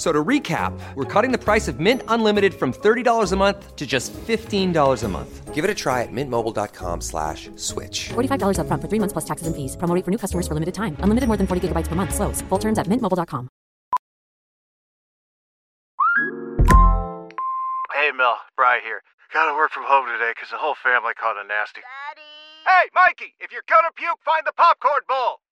F- So to recap, we're cutting the price of Mint Unlimited from $30 a month to just $15 a month. Give it a try at mintmobile.com slash switch. $45 upfront for three months plus taxes and fees. Promo rate for new customers for limited time. Unlimited more than 40 gigabytes per month. Slows. Full terms at mintmobile.com. Hey, Mel, Bry here. Gotta work from home today 'cause the whole family caught a nasty. Daddy! Hey, Mikey, if you're gonna puke, find the popcorn bowl!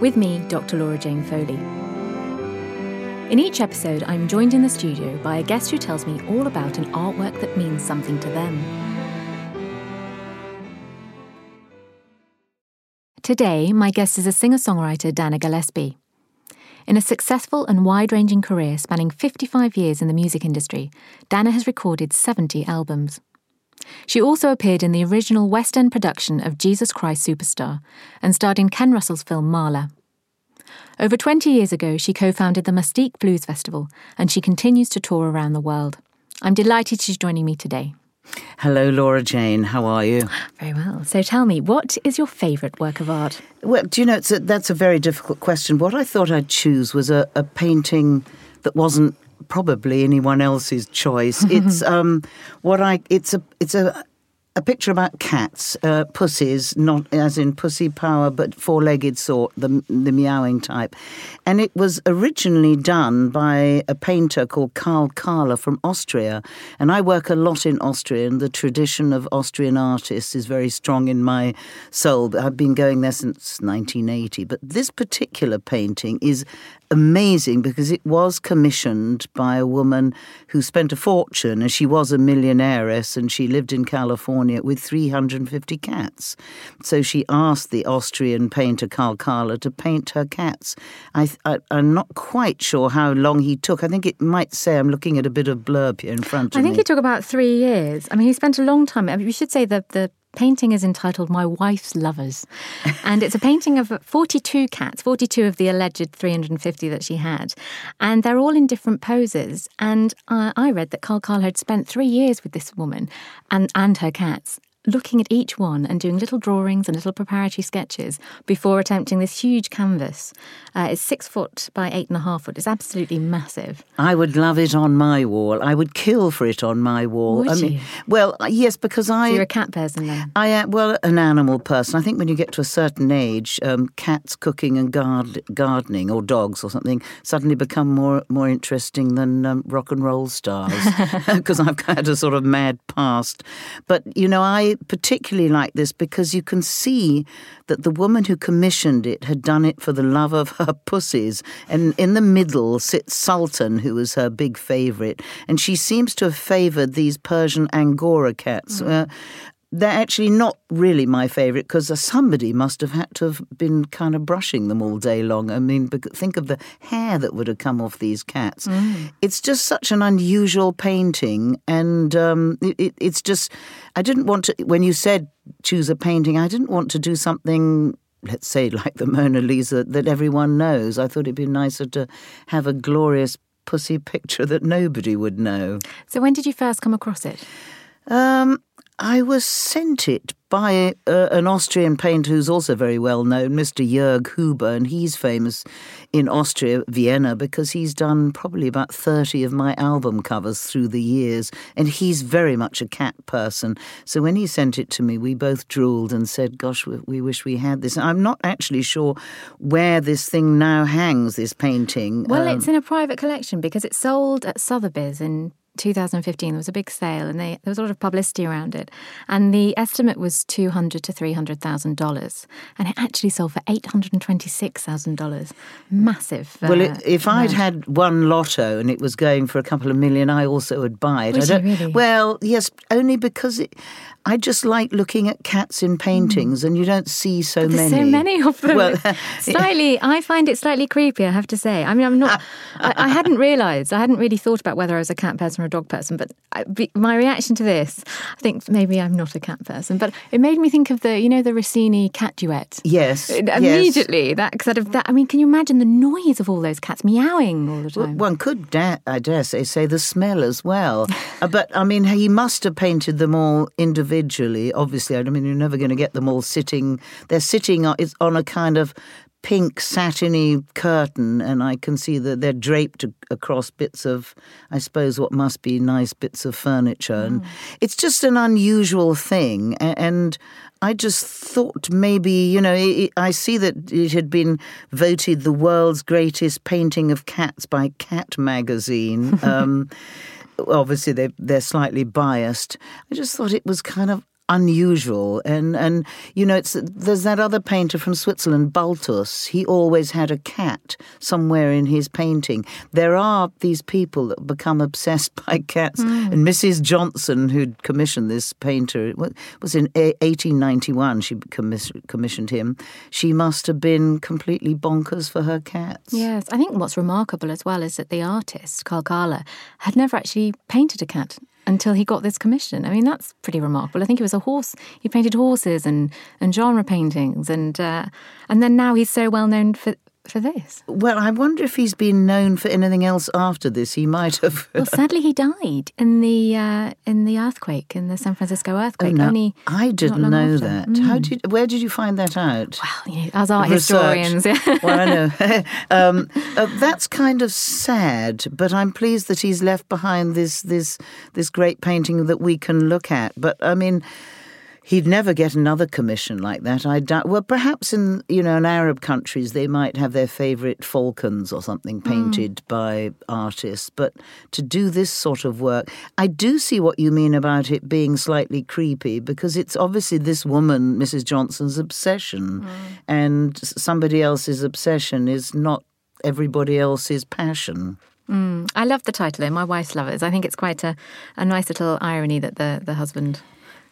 with me, Dr. Laura Jane Foley. In each episode, I'm joined in the studio by a guest who tells me all about an artwork that means something to them. Today, my guest is a singer songwriter, Dana Gillespie. In a successful and wide ranging career spanning 55 years in the music industry, Dana has recorded 70 albums. She also appeared in the original West End production of Jesus Christ Superstar and starred in Ken Russell's film Mahler. Over 20 years ago, she co founded the Mustique Blues Festival and she continues to tour around the world. I'm delighted she's joining me today. Hello, Laura Jane. How are you? Very well. So tell me, what is your favourite work of art? Well, do you know, it's a, that's a very difficult question. What I thought I'd choose was a, a painting that wasn't probably anyone else's choice. it's um, what I. It's a. It's a. A picture about cats, uh, pussies, not as in pussy power, but four-legged sort, the the meowing type, and it was originally done by a painter called Carl Kahler from Austria. And I work a lot in Austria, and the tradition of Austrian artists is very strong in my soul. I've been going there since 1980. But this particular painting is amazing because it was commissioned by a woman who spent a fortune and she was a millionairess and she lived in California with 350 cats. So she asked the Austrian painter Carl Kahler to paint her cats. I, I, am not quite sure how long he took. I think it might say, I'm looking at a bit of blurb here in front of me. I me. think he took about three years. I mean, he spent a long time. I mean, we should say that the painting is entitled My Wife's Lovers. and it's a painting of 42 cats, 42 of the alleged 350 that she had. And they're all in different poses. And uh, I read that Carl Carl had spent three years with this woman and, and her cats. Looking at each one and doing little drawings and little preparatory sketches before attempting this huge canvas. Uh, it's six foot by eight and a half foot. It's absolutely massive. I would love it on my wall. I would kill for it on my wall. Would I mean, you? well, yes, because I So you're a cat person then? I am well an animal person. I think when you get to a certain age, um, cats cooking and guard, gardening, or dogs or something, suddenly become more more interesting than um, rock and roll stars. Because I've had a sort of mad past. But you know, I particularly like this because you can see that the woman who commissioned it had done it for the love of her pussies. And in the middle sits Sultan, who was her big favourite, and she seems to have favoured these Persian Angora cats. Uh, they're actually not really my favourite because somebody must have had to have been kind of brushing them all day long. I mean, think of the hair that would have come off these cats. It's just such an unusual painting, and um, it, it, it's just, I didn't want to, when you said choose a painting, I didn't want to do something. Let's say like the Mona Lisa that everyone knows. I thought it'd be nicer to have a glorious pussy picture that nobody would know. So when did you first come across it? Um, I was sent it by uh, an Austrian painter who's also very well known, Mr. Jörg Huber, and he's famous in Austria, Vienna, because he's done probably about 30 of my album covers through the years, and he's very much a cat person. So when he sent it to me, we both drooled and said, Gosh, we, we wish we had this. I'm not actually sure where this thing now hangs, this painting. Well, Um, it's in a private collection because it sold at Sotheby's in 2015, there was a big sale, and they, there was a lot of publicity around it. And the estimate was two hundred to three hundred thousand dollars, and it actually sold for eight hundred and twenty-six thousand dollars. Massive. Well, uh, it, if I'd had one lotto and it was going for a couple of million, I also would buy it. Would really? Well, yes, only because it, I just like looking at cats in paintings, and you don't see so Hmm. There's many. so many of them. Well, slightly, I find it slightly creepy. I have to say. I mean, I'm not. I, I hadn't realised. I hadn't really thought about whether I was a cat person or a dog person. But I, be, my reaction to this, I think maybe I'm not a cat person. But it made me think of the, you know, the Rossini cat duet. yes, yes. Immediately, that sort of that. I mean, can you imagine the noise of all those cats meowing all the Well, time? One could, da- I dare say, say the smell as well. Uh, but I mean, he must have painted them all individually. Obviously, I mean, you're never going to get them all sitting. They're sitting on, it's on a kind of pink satiny curtain, and I can see that they're draped across bits of, I suppose, what must be nice bits of furniture. And it's just an unusual thing. And I just thought maybe, you know, it, I see that it had been voted the world's greatest painting of cats by Cat magazine. Um, obviously, they, they're slightly biased. I just thought it was kind of unusual. And and you know it's there's that other painter from Switzerland Balthus he always had a cat somewhere in his painting. There are these people that become obsessed by cats. Hmm. And Mrs Johnson who'd commissioned this painter it was in 1891 she commissioned him. She must have been completely bonkers for her cats. Yes, I think what's remarkable as well is that the artist, Carl Kahler, had never actually painted a cat until he got this commission. I mean, that's pretty remarkable. I think he was a horse. He painted horses and, and genre paintings, and uh, and then now he's so well known for for this. well I wonder if he's been known for anything else after this he might have Well, sadly, he died in the uh, in the earthquake in the San Francisco earthquake. Oh, no, Only I didn't know after. that. Mm. How did? Where did you find that out? Well, you know, as art Research. historians, yeah. well, I know. um, uh, that's kind of sad, but I'm pleased that he's left behind this this this great painting that we can look at. But I mean. He'd never get another commission like that. I doubt. Well, perhaps in you know in Arab countries they might have their favourite falcons or something hmm. painted by artists, but to do this sort of work, I do see what you mean about it being slightly creepy because it's obviously this woman, Mrs. Johnson's obsession, hmm. and somebody else's obsession is not everybody else's passion. Hmm. I love the title, though. My wife's lovers. I think it's quite a, a nice little irony that the, the husband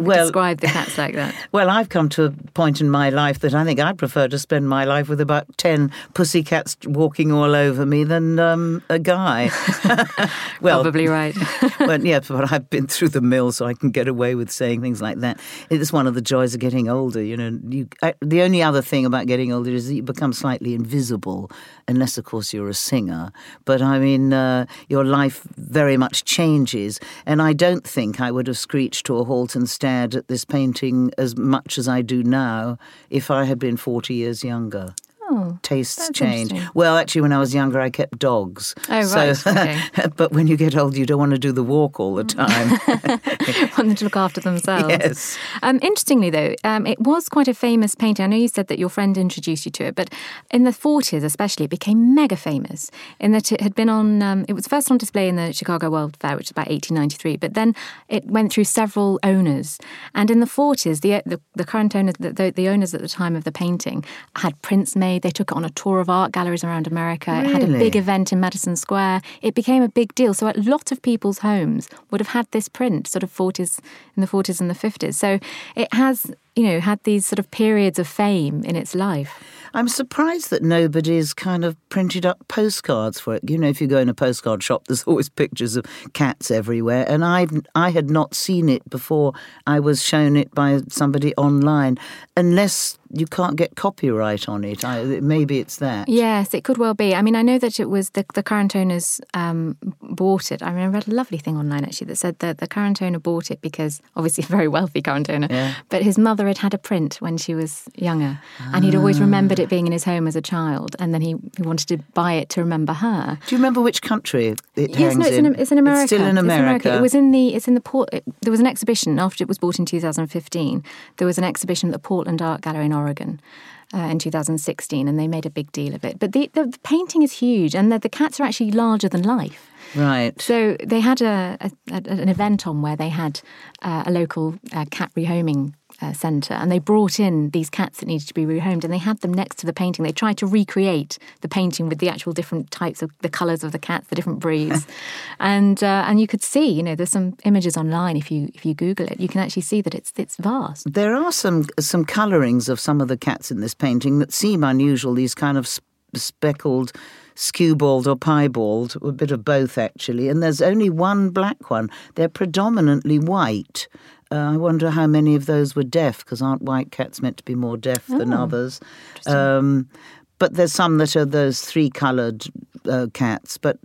Well- described the cats like that. Well, I've come to a point in my life that I think I'd prefer to spend my life with about 10 pussycats walking all over me than um, a guy. well, Probably right. but yeah, but I've been through the mill, so I can get away with saying things like that. It's one of the joys of getting older. You know, you, I, the only other thing about getting older is that you become slightly invisible, unless, of course, you're a singer. But I mean, uh, your life very much changes, and I don't think I would have screeched to a halt and stared at this painting as much as I do now if I had been forty years younger. Oh, tastes change. Well, actually, when I was younger, I kept dogs. Oh, So- right, okay. but when you get old, you don't want to do the walk all the time. want them to look after themselves. Yes. Um, interestingly, though, um, it was quite a famous painting. I know you said that your friend introduced you to it, but in the 40s, especially, it became mega famous in that it had been on. Um, it was first on display in the Chicago World Fair, which was about 1893, but then it went through several owners. And in the 40s, the the, the current owners, the, the, the owners at the time of the painting, had prints made. They took it on a tour of art galleries around America. It had a big event in Madison Square. It became a big deal. So a lot of people's homes would have had this print, sort of 40s in the 40s and the 50s. So it has, you know, had these sort of periods of fame in its life. I'm surprised that nobody's kind of printed up postcards for it. You know, if you go in a postcard shop, there's always pictures of cats everywhere, and I I had not seen it before I was shown it by somebody online, unless you can't get copyright on it. I, maybe it's that. Yes, it could well be. I mean, I know that it was the, the current owners um, bought it. I mean, I read a lovely thing online actually that said that the current owner bought it because obviously a very wealthy current owner, Yeah. but his mother had had a print when she was younger and he'd always ah. remembered it being in his home as a child and then he, he wanted to buy it to remember her. Do you remember which country it Yes, hangs no, it's in? in, it's in America. It's still in It's America. It was in the it's in the port. It, there was an exhibition after it was bought in 2015. There was an exhibition at the Portland Art Gallery in Oregon. Uh, in 2016, and they made a big deal of it. But the, the, the painting is huge, and the, the cats are actually larger than life. Right. So they had a, a, an event on where they had uh, a local uh, cat rehoming uh, centre, and they brought in these cats that needed to be rehomed, and they had them next to the painting. They tried to recreate the painting with the actual different types of the colours of the cats, the different breeds, and uh, and you could see, you know, there's some images online if you if you Google it, you can actually see that it's it's vast. There are some some colourings of some of the cats in this painting that seem unusual. These kind of sp- speckled, skewbald or piebald, a bit of both actually. And there's only one black one. They're predominantly white. Uh, I wonder how many of those were deaf, because aren't white cats meant to be more deaf than others? Um, but there's some that are those three coloured uh, cats. But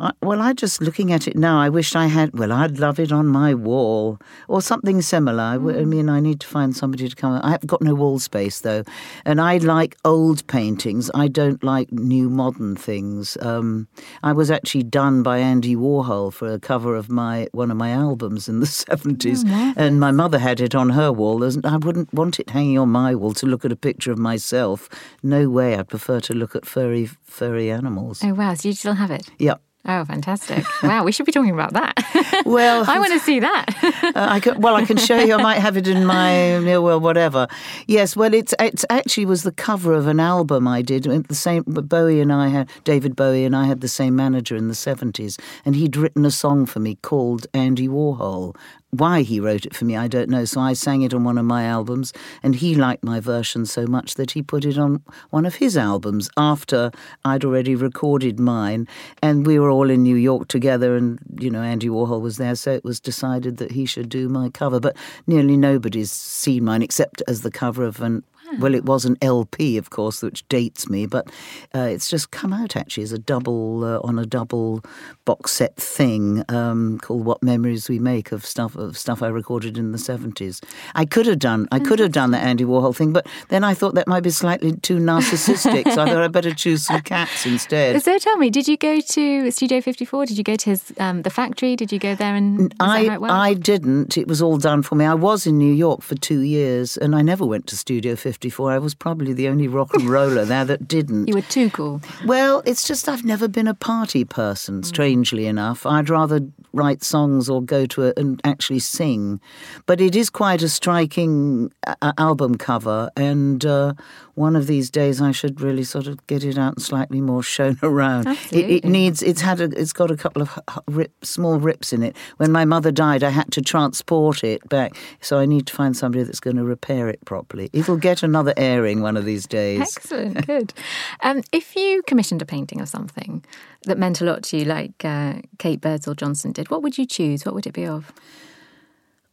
I, well, I just looking at it now. I wish I had. Well, I'd love it on my wall or something similar. I mean, I need to find somebody to come. I have got no wall space though, and I like old paintings. I don't like new modern things. Um, I was actually done by Andy Warhol for a cover of my one of my albums in the seventies, and my mother had it on her wall. I wouldn't want it hanging on my wall to look at a picture of myself. No way. I'd prefer to look at furry furry animals. Oh wow! So you still have it? Yep. Oh, fantastic! Wow, we should be talking about that. Well, I want to see that. Uh, I could, well, I can show you. I might have it in my well, whatever. Yes, well, it's it's actually was the cover of an album I did. The same Bowie and I had David Bowie and I had the same manager in the seventies, and he'd written a song for me called Andy Warhol. Why he wrote it for me, I don't know. So I sang it on one of my albums, and he liked my version so much that he put it on one of his albums after I'd already recorded mine. And we were all in New York together, and you know Andy Warhol was there, so it was decided that he should do my cover. But nearly nobody's seen mine except as the cover of an. Well, it was an LP, of course, which dates me, but uh, it's just come out actually as a double uh, on a double box set thing um, called "What Memories We Make" of stuff of stuff I recorded in the seventies. I could have done I could have done the Andy Warhol thing, but then I thought that might be slightly too narcissistic, so I thought I'd better choose some cats instead. so tell me, did you go to Studio 54? Did you go to his um, the factory? Did you go there and is that how I? I didn't. It was all done for me. I was in New York for two years, and I never went to Studio 54. I was probably the only rock and roller there that didn't. you were too cool. Well, it's just I've never been a party person, Mm. strangely enough. I'd rather write songs or go to it and actually sing. But it is quite a striking uh, album cover, and uh, one of these days I should really sort of get it out and slightly more shown around. It, it needs. It's had. A, it's got a couple of rip, small rips in it. When my mother died, I had to transport it back, so I need to find somebody that's going to repair it properly. It'll get another airing one of these days. Excellent, good. Um, if you commissioned a painting of something that meant a lot to you, like uh, Kate Birdsall Johnson did, what would you choose? What would it be of?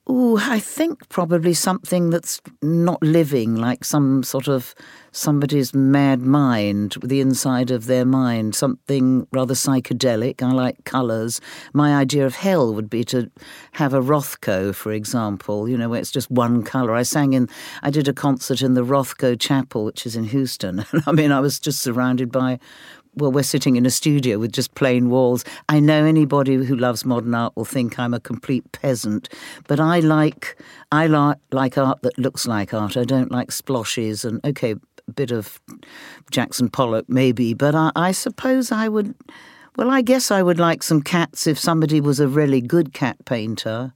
Ooh, I think probably something that's not living, like some sort of somebody's mad mind, the inside of their mind, something rather psychedelic. I like colours. My idea of hell would be to have a Rothko, for example, you know, where it's just one colour. I sang in, I did a concert in the Rothko Chapel, which is in Houston. I mean, I was just surrounded by well, we're sitting in a studio with just plain walls. I know anybody who loves modern art will think I'm a complete peasant, but I like I like like art that looks like art. I don't like sploshes and okay, a bit of Jackson Pollock maybe, but I, I suppose I would. Well, I guess I would like some cats if somebody was a really good cat painter.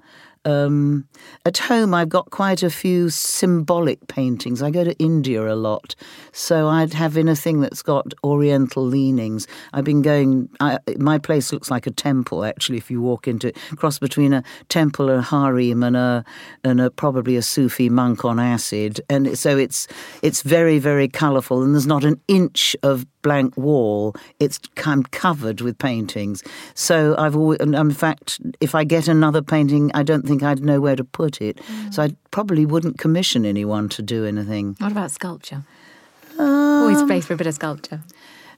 Um, at home, I've got quite a few symbolic paintings. I go to India a lot, so I'd have anything that's got Oriental leanings. I've been going. I, my place looks like a temple. Actually, if you walk into it, cross between a temple, and a harem, and a and a probably a Sufi monk on acid, and so it's it's very very colourful, and there's not an inch of blank wall. It's I'm covered with paintings. So I've always, in fact, if I get another painting, I don't think I'd know where to put it. So I probably wouldn't commission anyone to do anything. What about sculpture? Um, Always space for a bit of sculpture.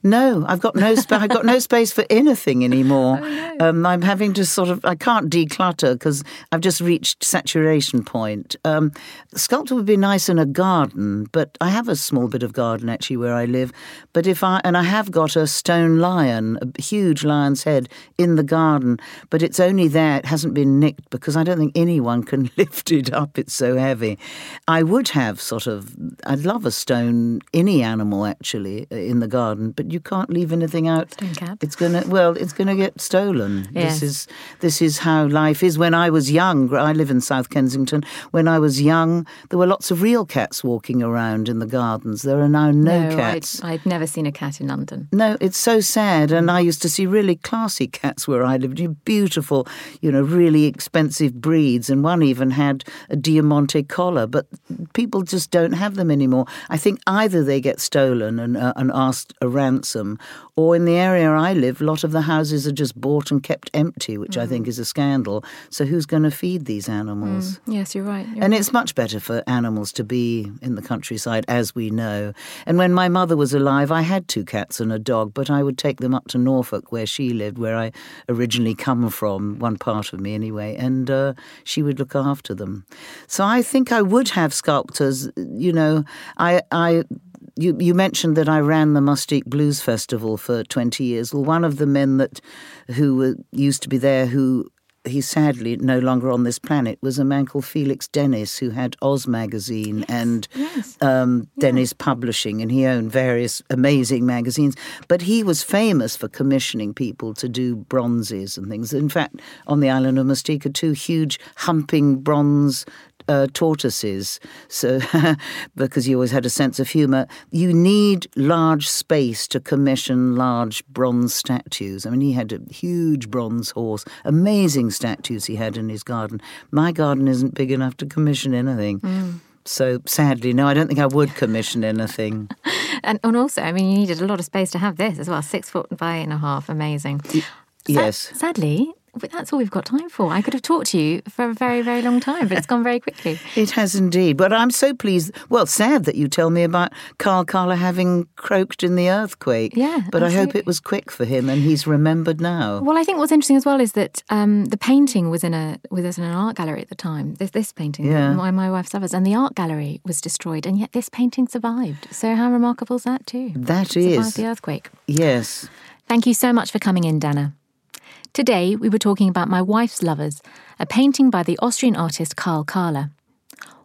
No, I've got no space. I've got no space for anything anymore. Oh, no. um, I'm having to sort of. I can't declutter because I've just reached saturation point. Um, sculpture would be nice in a garden, but I have a small bit of garden actually where I live. But if I and I have got a stone lion, a huge lion's head in the garden, but it's only there. It hasn't been nicked because I don't think anyone can lift it up. It's so heavy. I would have sort of. I'd love a stone any animal actually in the garden, but you can't leave anything out. Cat. It's gonna well, it's gonna get stolen. Yes. This is this is how life is. When I was young, I live in South Kensington. When I was young, there were lots of real cats walking around in the gardens. There are now no, I'd, cats. I'd never seen a cat in London. No, it's so sad. And I used to see really classy cats where I lived, beautiful, you know, really expensive breeds. And one even had a Diamante collar, but people just don't have them anymore. I think either they get stolen and, uh, and asked a ransom, or in the area I live, a lot of the houses are just bought and kept empty, which I think is a scandal. So who's going to feed these animals? Yes, you're right. You're And it's much better for animals to be in the countryside, as we know. And when my mother was alive, I had two cats and a dog, but I would take them up to Norfolk, where she lived, where I originally come from, one part of me anyway, and uh, she would look after them. So I think I would have sculptors. You know, I, I you, you mentioned that I ran the Mustique Blues Festival for 20 years. Well, one of the men that who were, used to be there, who he's sadly no longer on this planet, was a man called Felix Dennis, who had Oz magazine and yes. um, Dennis Publishing, and he owned various amazing magazines. But he was famous for commissioning people to do bronzes and things. In fact, on the island of Mustique are two huge humping bronze uh, tortoises. So, because you always had a sense of humour, you need large space to commission large bronze statues. I mean, he had a huge bronze horse, amazing statues he had in his garden. My garden isn't big enough to commission anything. So sadly, no, I don't think I would commission anything. And, and also, I mean, you needed a lot of space to have this as well. Six foot by eight and a half. Amazing. Sad- yes. Sadly, that's all we've got time for. I could have talked to you for a very, very long time, but it's gone very quickly. It has indeed. But I'm so pleased. Well, sad that you tell me about Carl Kahler having croaked in the earthquake. Yeah, But I hope it was quick for him and he's remembered now. Well, I think what's interesting as well is that um, the painting was in a was in an art gallery at the time. This this painting, Yeah. my my wife's lovers, and the art gallery was destroyed, and yet this painting survived. So how remarkable is that too? That Survived the earthquake. Yes. Thank you so much for coming in, Dana. Today, we were talking about My Wife's Lovers, a painting by the Austrian artist Carl Kahler.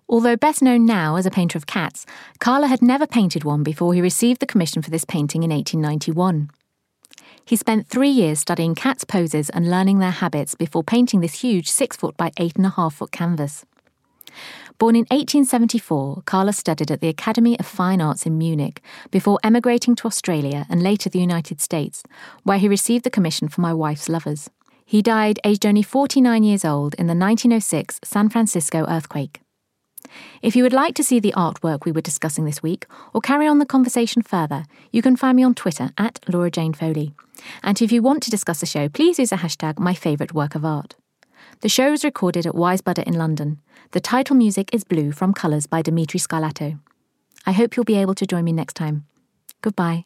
Although best known now as a painter of cats, Kahler had never painted one before he received the commission for this painting in 1891. He spent three years studying cats' poses and learning their habits before painting this huge six foot by eight and a half foot canvas. Born in 1874, Kahler studied at the Academy of Fine Arts in Munich before emigrating to Australia and later the United States, where he received the commission for My Wife's Lovers. He died aged only 49 years old in the 1906 San Francisco earthquake. If you would like to see the artwork we were discussing this week or carry on the conversation further, you can find me on Twitter at Laura Jane Foley. And if you want to discuss the show, please use the hashtag my The show is recorded at Wisebuddah in London. The title music is Blue from Colours by Dimitri Scarlato. I hope you'll be able to join me next time. Goodbye.